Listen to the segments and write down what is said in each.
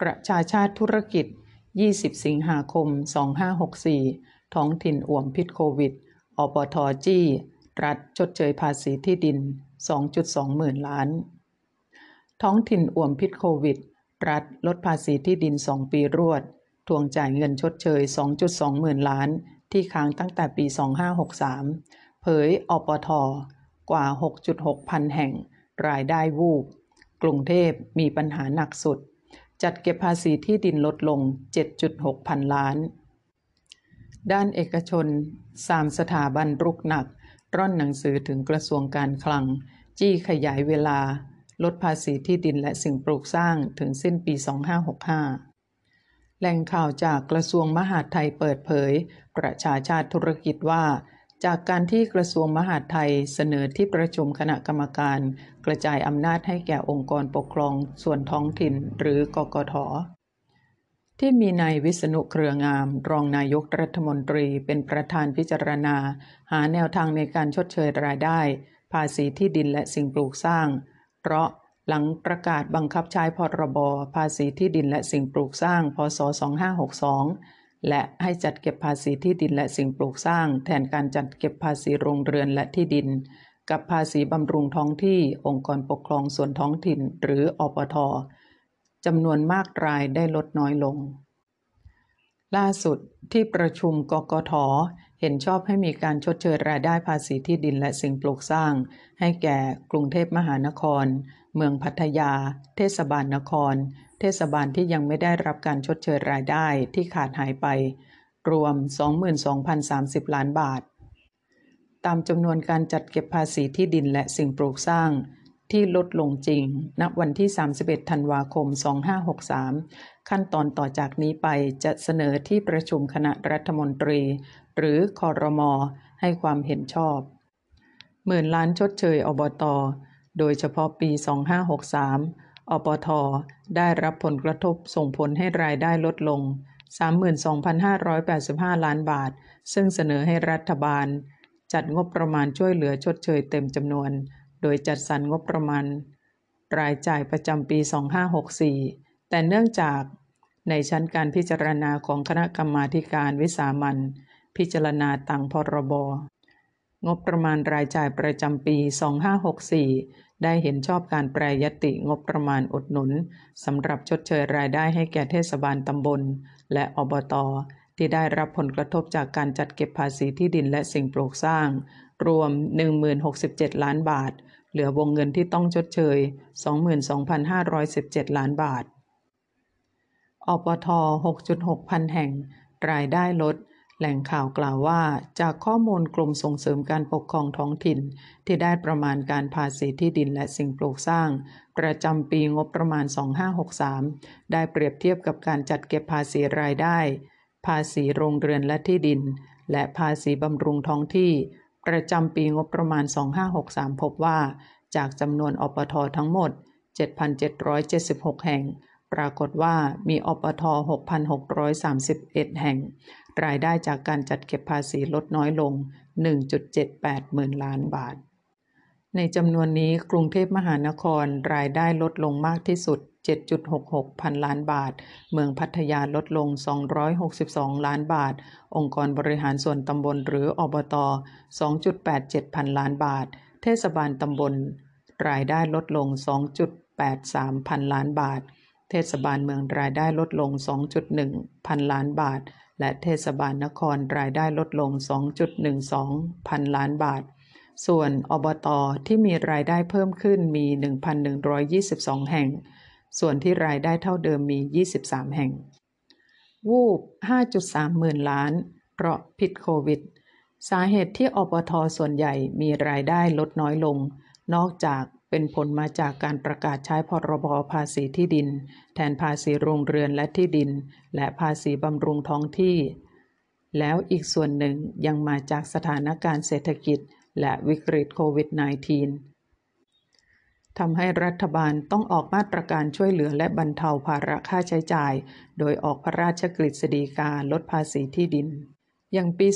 ประชาชาติธุรกิจ 20 สิงหาคม 2564 ท้องถิ่นอ่วมพิษโควิด อปทจี้ รัฐชดเชยภาษีที่ดิน 2.2 หมื่นล้าน ท้องถิ่นอ่วมพิษโควิด รัฐลดภาษีที่ดิน 2 ปีรวด ทวงจ่ายเงินชดเชย 2.2 หมื่นล้าน ที่ค้างตั้งแต่ปี 2563 เผยอปท กว่า 6.6 พันแห่ง รายได้วูบ กรุงเทพมีปัญหาหนักสุด จัดเก็บภาษีที่ดินลดลง 7.6 พันล้าน ด้านเอกชน 3 สถาบันรุกหนัก ร่อนหนังสือถึงกระทรวงการคลัง จี้ขยายเวลา ลดภาษีที่ดินและสิ่งปลูกสร้างถึงสิ้นปี 2565 แหล่งข่าวจากกระทรวงมหาดไทยเปิดเผย ประชาชาติธุรกิจว่า จากการที่กระทรวงมหาดไทยเสนอที่ประชุมคณะกรรมการ กระจายอำนาจให้แก่องค์กรปกครองส่วนท้องถิ่นหรือกกทที่มีนายวิษณุเครืองาม รองนายกรัฐมนตรีเป็นประธานพิจารณา หาแนวทางในการชดเชยรายได้ ภาษีที่ดินและสิ่งปลูกสร้าง เพราะหลังประกาศบังคับใช้พรบภาษีที่ดินและสิ่งปลูกสร้าง พศ 2562 และให้จัดเก็บภาษีที่ดินและสิ่งปลูกสร้าง แทนการจัดเก็บภาษีโรงเรือนและที่ดิน กับภาษีบำรุงท้องที่องค์กรปกครองส่วนท้องถิ่น หรืออปทจำนวนมากรายได้ลดน้อยลง ล่าสุดที่ประชุมกกท เห็นชอบให้มีการชดเชยรายได้ภาษีที่ดินและสิ่งปลูกสร้าง ให้แก่กรุงเทพมหานคร เมืองพัทยา เทศบาลนคร เทศบาลที่ยังไม่ได้รับการชดเชยรายได้ที่ขาดหายไป รวม 22,030 ล้านบาท ตามจำนวนการจัดเก็บภาษีที่ดินและสิ่งปลูกสร้างที่ลดลงจริง ณ วันที่ 31 ธันวาคม 2563 ขั้นตอนต่อจากนี้ไปจะเสนอที่ประชุมคณะรัฐมนตรี หรือคอรมอให้ความเห็นชอบ หมื่นล้านชดเชยอบต โดยเฉพาะปี 2563 อปท ได้รับผลกระทบส่งผลให้รายได้ลดลง 32,585 ล้านบาท ซึ่งเสนอให้รัฐบาล จัดงบประมาณช่วยเหลือชดเชยเต็มจำนวน โดยจัดสรรงบประมาณ รายจ่ายประจำปี 2564 แต่เนื่องจากในชั้นการพิจารณาของคณะกรรมาการวิสามัน พิจารณาต่างพรบ งบประมาณรายจ่ายประจำปี 2564 ได้เห็นชอบการแปรยติงบประมาณอุดหนุนสำหรับชดเชยรายได้ให้แก่เทศบาลตำบล และอบตที่ได้รับผลกระทบจากการจัดเก็บภาษีที่ดินและสิ่งปลูกสร้าง รวม 1067 ล้านบาท เหลือวงเงินที่ต้องชดเชย 22,517 ล้านบาทอปท 6.6 พันแห่ง รายได้ลด แหล่งข่าวกล่าวว่า จากข้อมูลกรมส่งเสริมการปกครองท้องถิ่น ที่ได้ประมาณการภาษีที่ดินและสิ่งปลูกสร้าง ประจำปีงบประมาณ 2563 ได้เปรียบเทียบกับการจัดเก็บภาษีรายได้ ภาษีโรงเรือนและที่ดิน และภาษีบำรุงท้องที่ ประจำปีงบประมาณ 2563 พบว่า จากจำนวนอปททั้งหมด 7,776 แห่ง ปรากฏว่ามีอปท 6,631 แห่ง รายได้จากการจัดเก็บภาษีลดน้อยลง 1.78 หมื่นล้านบาท ในจำนวนนี้กรุงเทพมหานครรายได้ลดลงมากที่สุด 7.66 พันล้านบาท เมืองพัทยาลดลง 262 ล้านบาท องค์กรบริหารส่วนตำบลหรืออบต 2.87 พันล้านบาท เทศบาลตำบล รายได้ลดลง 2.83 พันล้านบาท เทศบาลเมืองรายได้ลดลง 2.1 พันล้านบาท และเทศบาลนครรายได้ลดลง 2.12 พันล้านบาท ส่วนอบตอที่มีรายได้เพิ่มขึ้นมี 1,122 แห่ง ส่วนที่รายได้เท่าเดิมมี 23 แห่ง วูบ 5.3 หมื่นล้าน เพราะผิดโควิด สาเหตุที่อบตส่วนใหญ่มีรายได้ลดน้อยลง นอกจาก เป็นผลมาจากการประกาศใช้พรบภาษีที่ดิน แทนภาษีโรงเรือนและที่ดิน และภาษีบำรุงท้องที่ แล้วอีกส่วนหนึ่งยังมาจากสถานการณ์เศรษฐกิจ และวิกฤตโควิด -19 ทำให้รัฐบาลต้องออกมาตรการช่วยเหลือและบรรเทาภาระค่าใช้จ่าย โดยออกพระราชกฤษฎีกาลดภาษีที่ดิน อย่างปี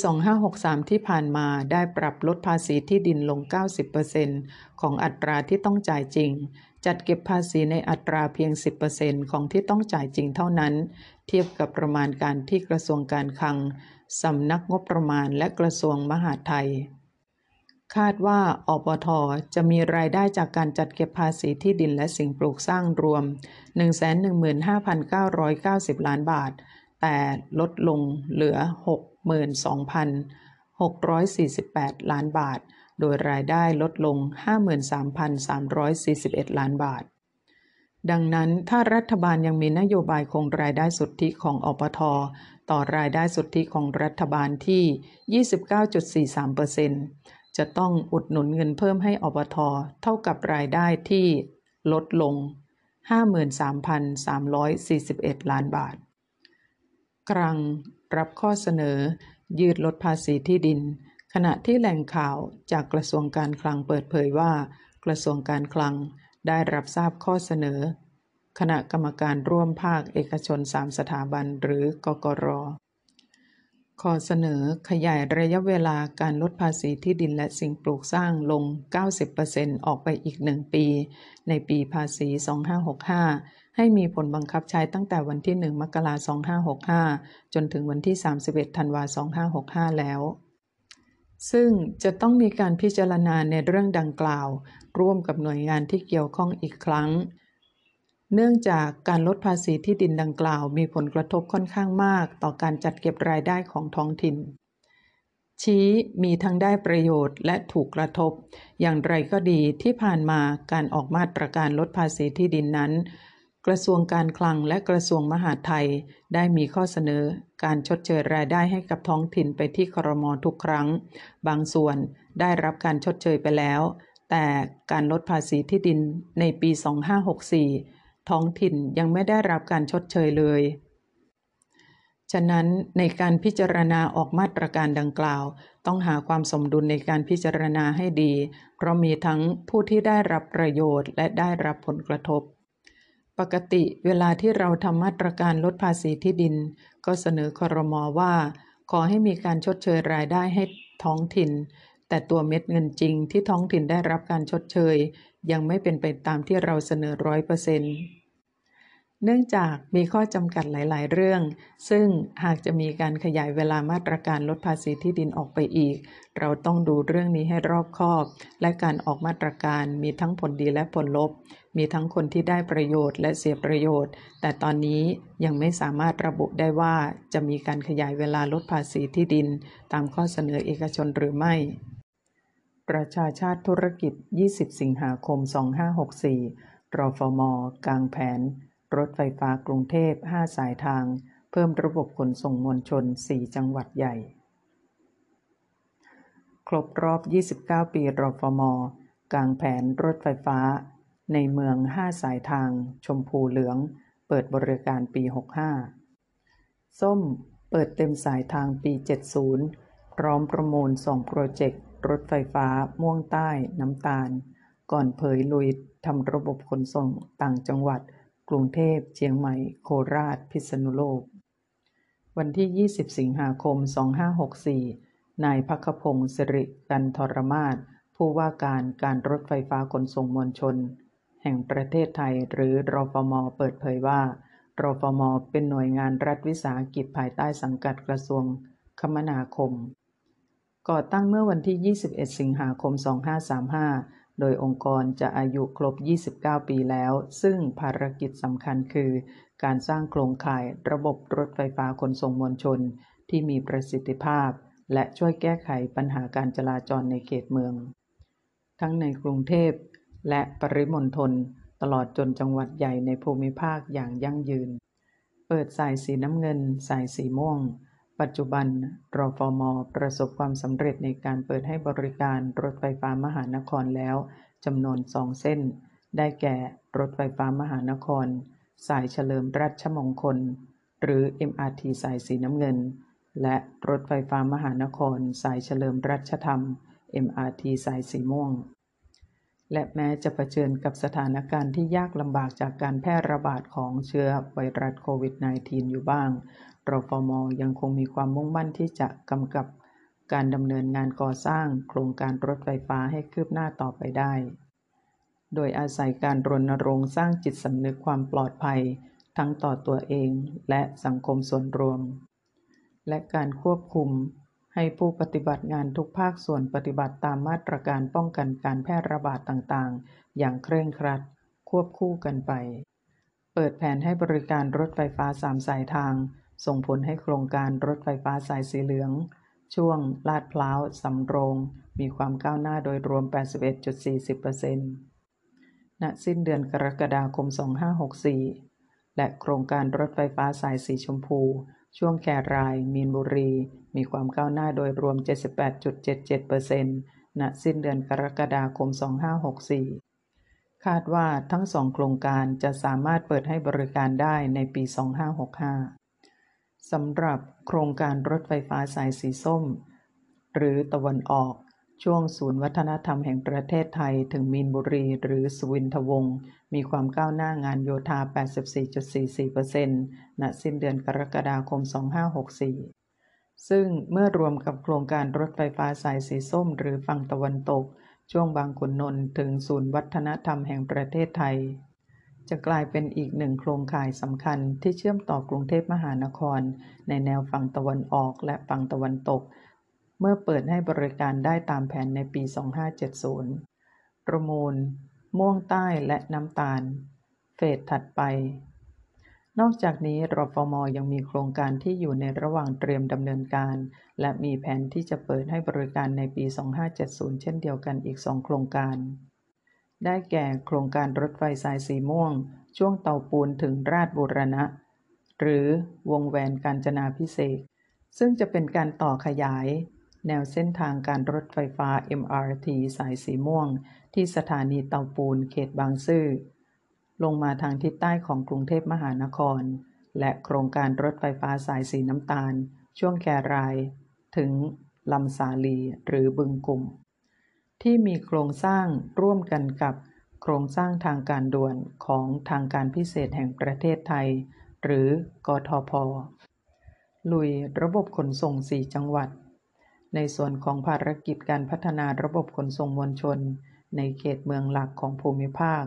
2563 ที่ผ่านมาได้ปรับลดภาษีที่ดินลง 90%ของอัตราที่ต้องจ่ายจริง จัดเก็บภาษีในอัตราเพียง 10%ของที่ต้องจ่ายจริงเท่านั้น เทียบกับประมาณการที่กระทรวงการคลัง สำนักงบประมาณและกระทรวงมหาดไทย คาดว่าอปทจะมีรายได้จากการจัดเก็บภาษีที่ดินและสิ่งปลูกสร้างรวม 115,990 ล้านบาท แต่ลดลงเหลือ 62,648 ล้านบาท โดยรายได้ลดลง 53,341 ล้านบาท ดังนั้นถ้ารัฐบาลยังมีนโยบายคงรายได้สุทธิของอปท ต่อรายได้สุทธิของรัฐบาลที่ 29.43%จะต้องอุดหนุนเงินเพิ่มให้อปท เท่ากับรายได้ที่ลดลง 53,341 ล้านบาทครัง รับข้อเสนอ ยืดลดภาษีที่ดิน ขณะที่แหล่งข่าวจากกระทรวงการคลังเปิดเผยว่า กระทรวงการคลังได้รับทราบข้อเสนอ คณะกรรมการร่วมภาคเอกชน 3 สถาบันหรือกกรขอเสนอขยายระยะเวลาการลดภาษีที่ดินและสิ่งปลูกสร้างลง 90%ออกไปอีก 1 ปี ในปีภาษี 2565 ให้มีผลบังคับใช้ตั้งแต่วันที่ 1 มกราคม 2565 จนถึงวันที่ 31 ธันวาคม 2565 แล้ว ซึ่งจะต้องมีการพิจารณาในเรื่องดังกล่าว ร่วมกับหน่วยงานที่เกี่ยวข้องอีกครั้ง เนื่องจากการลดภาษีที่ดินดังกล่าว มีผลกระทบค่อนข้างมาก ต่อการจัดเก็บรายได้ของท้องถิ่นชี้มีทั้งได้ประโยชน์และถูกกระทบ อย่างไรก็ดีที่ผ่านมาการออกมาตรการลดภาษีที่ดินนั้น กระทรวงการคลังและกระทรวงมหาดไทย ได้มีข้อเสนอการชดเชยรายได้ให้กับท้องถิ่นไปที่ครมทุกครั้ง บางส่วนได้รับการชดเชยไปแล้ว แต่การลดภาษีที่ดินในปี 2564 ท้องถิ่นยังไม่ได้รับการชดเชยเลย ฉะนั้นในการพิจารณาออกมาตรการดังกล่าว ต้องหาความสมดุลในการพิจารณาให้ดี เพราะมีทั้งผู้ที่ได้รับประโยชน์และได้รับผลกระทบ ปกติเวลาที่เราทำมาตรการลดภาษีที่ดิน ก็เสนอครมว่า ขอให้มีการชดเชยรายได้ให้ท้องถิ่น แต่ตัวเม็ดเงินจริงที่ท้องถิ่นได้รับการชดเชย ยังไม่เป็นไปตามที่เราเสนอร้อยเปอร์เซ็นต์ เนื่องจากมีข้อจำกัดหลาย ๆ เรื่อง ซึ่งหากจะมีการขยายเวลามาตรการลดภาษีที่ดินออกไปอีก เราต้องดูเรื่องนี้ให้รอบคอบ และการออกมาตรการมีทั้งผลดีและผลลบ มีทั้งคนที่ได้ประโยชน์และเสียประโยชน์ แต่ตอนนี้ยังไม่สามารถระบุได้ว่าจะมีการขยายเวลาลดภาษีที่ดิน ตามข้อเสนอเอกชนหรือไม่ ประชาชาติธุรกิจ 20 สิงหาคม 2564รฟม กลางแผน รถไฟฟ้ากรุงเทพ 5 สายทาง เพิ่มระบบขนส่งมวลชน 4 จังหวัดใหญ่ ครบรอบ 29 ปีรฟม กลางแผนรถไฟฟ้า ในเมือง 5 สายทาง ชมพูเหลือง เปิดบริการปี 65 ส้ม เปิดเต็มสายทางปี 70 พร้อมประมูลส่งโปรเจกต์ รถไฟฟ้า ม่วงใต้ น้ำตาล ก่อนเผยลุยทำระบบขนส่งต่างจังหวัด กรุงเทพเชียงใหม่ โคราช พิษณุโลก วันที่ 20 สิงหาคม 2564 นายพักพงศ์สิริกันทรมาศผู้ว่าการการรถไฟฟ้าขนส่งมวลชน แห่งประเทศไทยหรือรฟม เปิดเผยว่ารฟม เป็นหน่วยงานรัฐวิสาหกิจภายใต้สังกัดกระทรวงคมนาคม ก่อตั้งเมื่อวันที่ 21 สิงหาคม 2535 โดยองค์กรจะอายุครบ 29 ปีแล้ว ซึ่งภารกิจสำคัญคือ การสร้างโครงข่ายระบบรถไฟฟ้าขนส่งมวลชน ที่มีประสิทธิภาพ และช่วยแก้ไขปัญหาการจราจรในเขตเมือง ทั้งในกรุงเทพและปริมณฑลตลอดจนจังหวัดใหญ่ในภูมิภาคอย่างยั่งยืน เปิดสายสีน้ำเงิน สายสีม่วง ปัจจุบันรอฟอมประสบความสำเร็จในการเปิดให้บริการรถไฟฟ้ามหานครแล้วจำนวนสองเส้น ได้แก่รถไฟฟ้ามหานคร สายเฉลิมราชมงคล หรือ MRT สายสีน้ำเงิน และรถไฟฟ้ามหานคร สายเฉลิมรัชธรรม MRT สายสีม่วง และแม้จะะเผชิญกับสถานการณ์ที่ยากลำบากจากการแพร่ระบาดของเชื้อไวรัสโควิด -19 อยู่บ้าง รรฟมยังคงมีความมุ่งมั่นที่จะกำกับการดำเนินงานก่อสร้างโครงการรถไฟฟ้าให้คืบหน้าต่อไปได้ โดยอาศัยการรณรงค์สร้างจิตสำนึกความปลอดภัย ทั้งต่อตัวเองและสังคมส่วนรวม และการควบคุมให้ผู้ปฏิบัติงานทุกภาคส่วนปฏิบัติตามมาตรการป้องกันการแพร่ระบาดต่างๆ อย่างเคร่งครัด ควบคู่กันไป เปิดแผนให้บริการรถไฟฟ้าสามสายทาง ส่งผลให้โครงการรถไฟฟ้าสายสีเหลือง ช่วงลาดพร้าวสำโรง มีความก้าวหน้าโดยรวม 81.40%ณสิ้นเดือนกรกฎาคม 2564 และโครงการรถไฟฟ้าสายสีชมพู ช่วงแคราย มีนบุรี มีความก้าวหน้าโดยรวม 78.77%ณสิ้นเดือนกรกฎาคม 2564คาดว่าทั้งสองโครงการจะสามารถเปิดให้บริการได้ในปี 2565 สำหรับโครงการรถไฟฟ้าสายสีส้ม หรือตะวันออกช่วงศูนย์วัฒนธรรมแห่งประเทศไทยถึงมีนบุรีหรือสุวินทวงศ์มีความก้าวหน้างานโยธา 84.44%ณ สิ้นเดือนกรกฎาคม 2564 ซึ่งเมื่อรวมกับโครงการรถไฟฟ้าสายสีส้ม หรือฝั่งตะวันตก ช่วงบางขุนนนท์ถึงศูนย์วัฒนธรรมแห่งประเทศไทย จะกลายเป็นอีกหนึ่งโครงข่ายสำคัญที่เชื่อมต่อกรุงเทพมหานคร ในแนวฝั่งตะวันออกและฝั่งตะวันตก เมื่อเปิดให้บริการได้ตามแผนในปี 2570 ประมูล ม่วงใต้และน้ำตาล เฟสถัดไป นอกจากนี้รฟมยังมีโครงการที่อยู่ในระหว่างเตรียมดำเนินการ และมีแผนที่จะเปิดให้บริการในปี 2570 เช่นเดียวกันอีก 2 โครงการ ได้แก่โครงการรถไฟสายสีม่วง ช่วงเตาปูนถึงราชบูรณะ หรือวงแหวนกาญจนาพิเศษ ซึ่งจะเป็นการต่อขยาย แนวเส้นทางการรถไฟฟ้า MRT สายสีม่วง ที่สถานีเตาปูนเขตบางซื่อ ลงมาทางทิศใต้ของกรุงเทพมหานคร และโครงการรถไฟฟ้าสายสีน้ำตาล ช่วงแคราย ถึงลำสาลีหรือบึงกลุ่ม ที่มีโครงสร้างร่วมกันกับโครงสร้างทางการด่วนของทางการพิเศษแห่งประเทศไทย หรือกทพ ลุยระบบขนส่ง 4 จังหวัด ในส่วนของภารกิจการพัฒนาระบบขนส่งมวลชน ในเขตเมืองหลักของภูมิภาค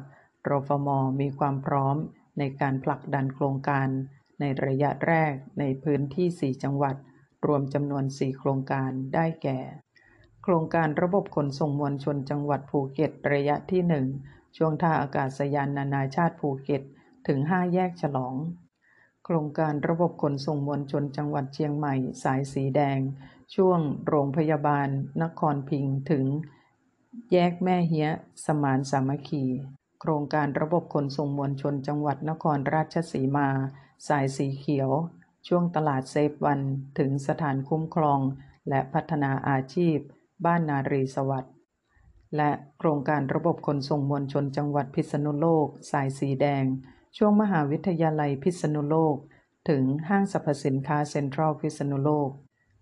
รฟมมีความพร้อมในการผลักดันโครงการในระยะแรกในพื้นที่ 4 จังหวัด รวมจำนวน 4 โครงการได้แก่ โครงการระบบขนส่งมวลชนจังหวัดภูเก็ตระยะที่ 1 ช่วงท่าอากาศยานนานาชาติภูเก็ต ถึง 5 แยกฉลอง โครงการระบบขนส่งมวลชนจังหวัดเชียงใหม่ สายสีแดง ช่วงโรงพยาบาล นครพิงถึง แยกแม่เฮียสมานสามัคคี โครงการระบบขนส่งมวลชนจังหวัดนครราชสีมา สายสีเขียว ช่วงตลาดเซฟวันถึงสถานคุ้มครองและพัฒนาอาชีพ บ้านนารีสวัสดิ์ และโครงการระบบขนส่งมวลชนจังหวัดพิษณุโลก สายสีแดง ช่วงมหาวิทยาลัยพิษณุโลก ถึงห้างสรรพสินค้าเซ็นทรัลพิษณุโลก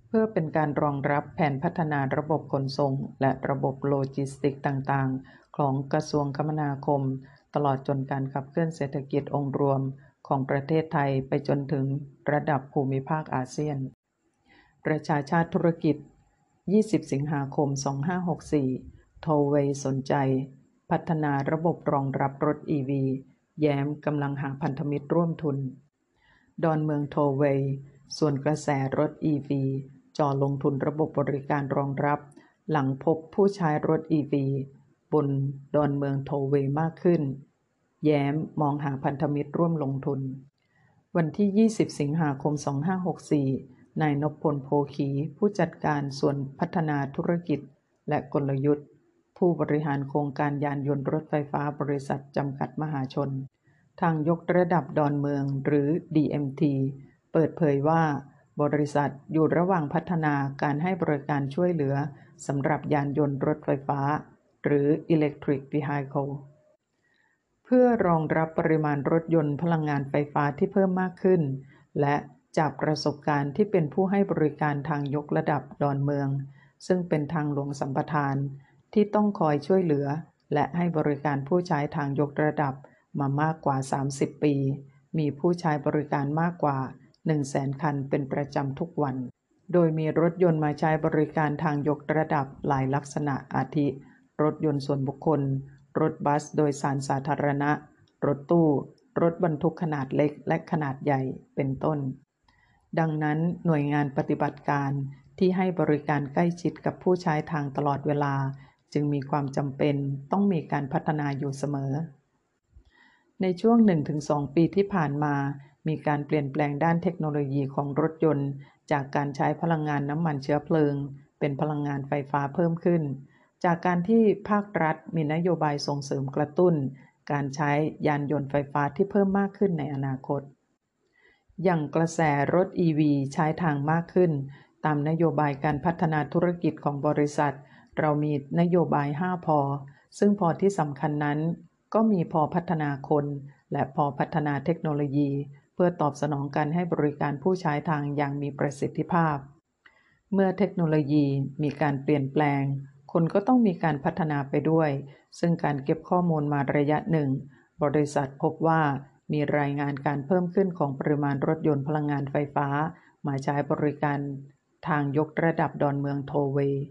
เพื่อเป็นการรองรับแผนพัฒนาระบบขนส่ง และระบบโลจิสติกต่างๆ ของกระทรวงคมนาคม ตลอดจนการขับเคลื่อนเศรษฐกิจองค์รวมของประเทศไทยไปจนถึงระดับภูมิภาคอาเซียน ประชาชาติธุรกิจ 20 สิงหาคม 2564 โทเวย์สนใจ พัฒนาระบบรองรับรถ EV แย้มกำลังหาพันธมิตรร่วมทุน ดอนเมืองโทเวย์ส่วนกระแสรถ EV จ่อลงทุนระบบบริการรองรับ หลังพบผู้ใช้รถ EV บนดอนเมืองโทเวย์มากขึ้น แย้มมองหาพันธมิตรร่วมลงทุน วันที่ 20 สิงหาคม 2564 นายนพพลโพขีผู้จัดการส่วนพัฒนาธุรกิจและกลยุทธ์ ผู้บริหารโครงการยานยนต์รถไฟฟ้าบริษัทจำกัดมหาชน ทางยกระดับดอนเมืองหรือ DMT เปิดเผยว่า บริษัทอยู่ระหว่างพัฒนาการให้บริการช่วยเหลือสำหรับยานยนต์รถไฟฟ้า หรือ Electric Vehicle เพื่อรองรับปริมาณรถยนต์พลังงานไฟฟ้าที่เพิ่มมากขึ้น และ จากประสบการณ์ที่เป็นผู้ให้บริการทางยกระดับดอนเมือง ซึ่งเป็นทางหลวงสัมปทาน ที่ต้องคอยช่วยเหลือ และให้บริการผู้ใช้ทางยกระดับมามากกว่า 30 ปี มีผู้ใช้บริการมากกว่า 100,000 คันเป็นประจำทุกวัน โดยมีรถยนต์มาใช้บริการทางยกระดับหลายลักษณะอาทิ รถยนต์ส่วนบุคคล รถบัสโดยสารสาธารณะ รถตู้ รถบรรทุกขนาดเล็กและขนาดใหญ่เป็นต้น ดังนั้นหน่วยงานปฏิบัติการที่ให้บริการใกล้ชิดกับผู้ใช้ทางตลอดเวลา จึงมีความจำเป็นต้องมีการพัฒนาอยู่เสมอ ในช่วง 1-2 ปีที่ผ่านมา มีการเปลี่ยนแปลงด้านเทคโนโลยีของรถยนต์ จากการใช้พลังงานน้ำมันเชื้อเพลิง เป็นพลังงานไฟฟ้าเพิ่มขึ้น จากการที่ภาครัฐมีนโยบายส่งเสริมกระตุ้น การใช้ยานยนต์ไฟฟ้าที่เพิ่มมากขึ้นในอนาคต อย่างกระแสรถ EV ใช้ทางมากขึ้น ตามนโยบายการพัฒนาธุรกิจของบริษัท เรามีนโยบาย 5 พอ ซึ่งพอที่สำคัญนั้น ก็มีพอพัฒนาคน และพอพัฒนาเทคโนโลยี เพื่อตอบสนองการให้บริการผู้ใช้ทางอย่างมีประสิทธิภาพ เมื่อเทคโนโลยีมีการเปลี่ยนแปลง คนก็ต้องมีการพัฒนาไปด้วย ซึ่งการเก็บข้อมูลมาระยะหนึ่ง บริษัทพบว่า มีรายงานการเพิ่มขึ้นของปริมาณรถยนต์พลังงานไฟฟ้า มาใช้บริการทางยกระดับดอนเมืองโทเวย์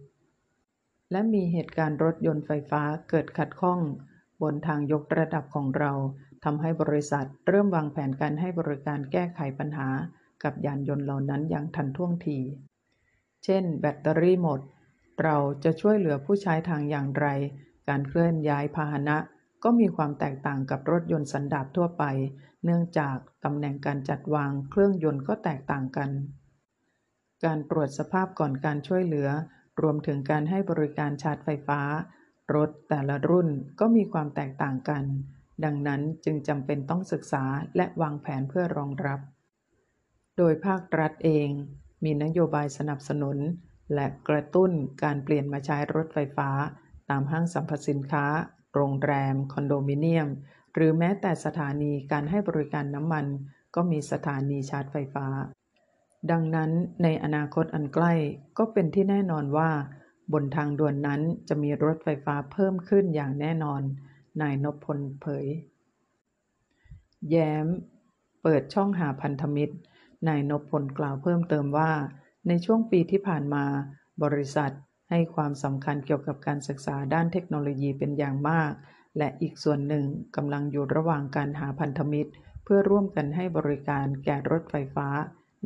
และมีเหตุการณ์รถยนต์ไฟฟ้าเกิดขัดข้อง บนทางยกระดับของเราทำให้บริษัทเริ่มวางแผนการให้บริการแก้ไขปัญหา กับยานยนต์เหล่านั้นอย่างทันท่วงที เช่น แบตเตอรี่หมด เราจะช่วยเหลือผู้ใช้ทางอย่างไร การเคลื่อนย้ายพาหนะ ก็มีความแตกต่างกับรถยนต์สันดาปทั่วไป เนื่องจากตำแหน่งการจัดวางเครื่องยนต์ก็แตกต่างกัน การตรวจสภาพก่อนการช่วยเหลือ รวมถึงการให้บริการชาร์จไฟฟ้า รถแต่ละรุ่นก็มีความแตกต่างกัน ดังนั้นจึงจำเป็นต้องศึกษาและวางแผนเพื่อรองรับ โดยภาครัฐเอง มีนโยบายสนับสนุน และกระตุ้นการเปลี่ยนมาใช้รถไฟฟ้า ตามห้างสรรพสินค้า โรงแรม คอนโดมิเนียม หรือแม้แต่สถานีการให้บริการน้ำมัน ก็มีสถานีชาร์จไฟฟ้า ดังนั้นในอนาคตอันใกล้ก็เป็นที่แน่นอนว่า บนทางด่วนนั้นจะมีรถไฟฟ้าเพิ่มขึ้นอย่างแน่นอน นายนพพลเผย แย้ม เปิดช่องหาพันธมิตร นายนพพลกล่าวเพิ่มเติมว่า ในช่วงปีที่ผ่านมา บริษัท ให้ความสำคัญเกี่ยวกับการศึกษาด้านเทคโนโลยีเป็นอย่างมาก และอีกส่วนหนึ่งกำลังอยู่ระหว่างการหาพันธมิตร เพื่อร่วมกันให้บริการแก่รถไฟฟ้า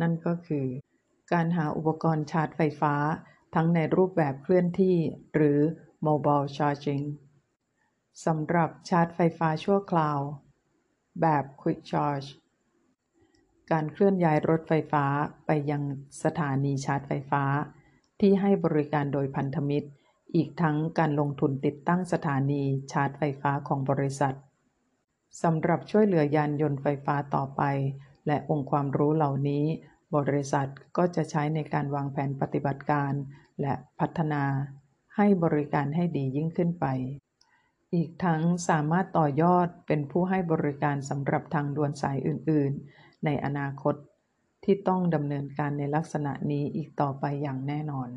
นั่นก็คือ การหาอุปกรณ์ชาร์จไฟฟ้า ทั้งในรูปแบบเคลื่อนที่ หรือ Mobile Charging สำหรับชาร์จไฟฟ้าชั่วคราว แบบ Quick Charge การเคลื่อนย้ายรถไฟฟ้าไปยังสถานีชาร์จไฟฟ้า ที่ให้บริการโดยพันธมิตร อีกทั้งการลงทุนติดตั้งสถานีชาร์จไฟฟ้าของบริษัทสำหรับช่วยเหลือยานยนต์ไฟฟ้าต่อไป และองค์ความรู้เหล่านี้ บริษัทก็จะใช้ในการวางแผนปฏิบัติการ และพัฒนา ให้บริการให้ดียิ่งขึ้นไป อีกทั้งสามารถต่อยอดเป็นผู้ให้บริการสำหรับทางด่วนสายอื่น ๆ ในอนาคต ที่ต้องดำเนินการในลักษณะนี้อีกต่อไปอย่างแน่นอน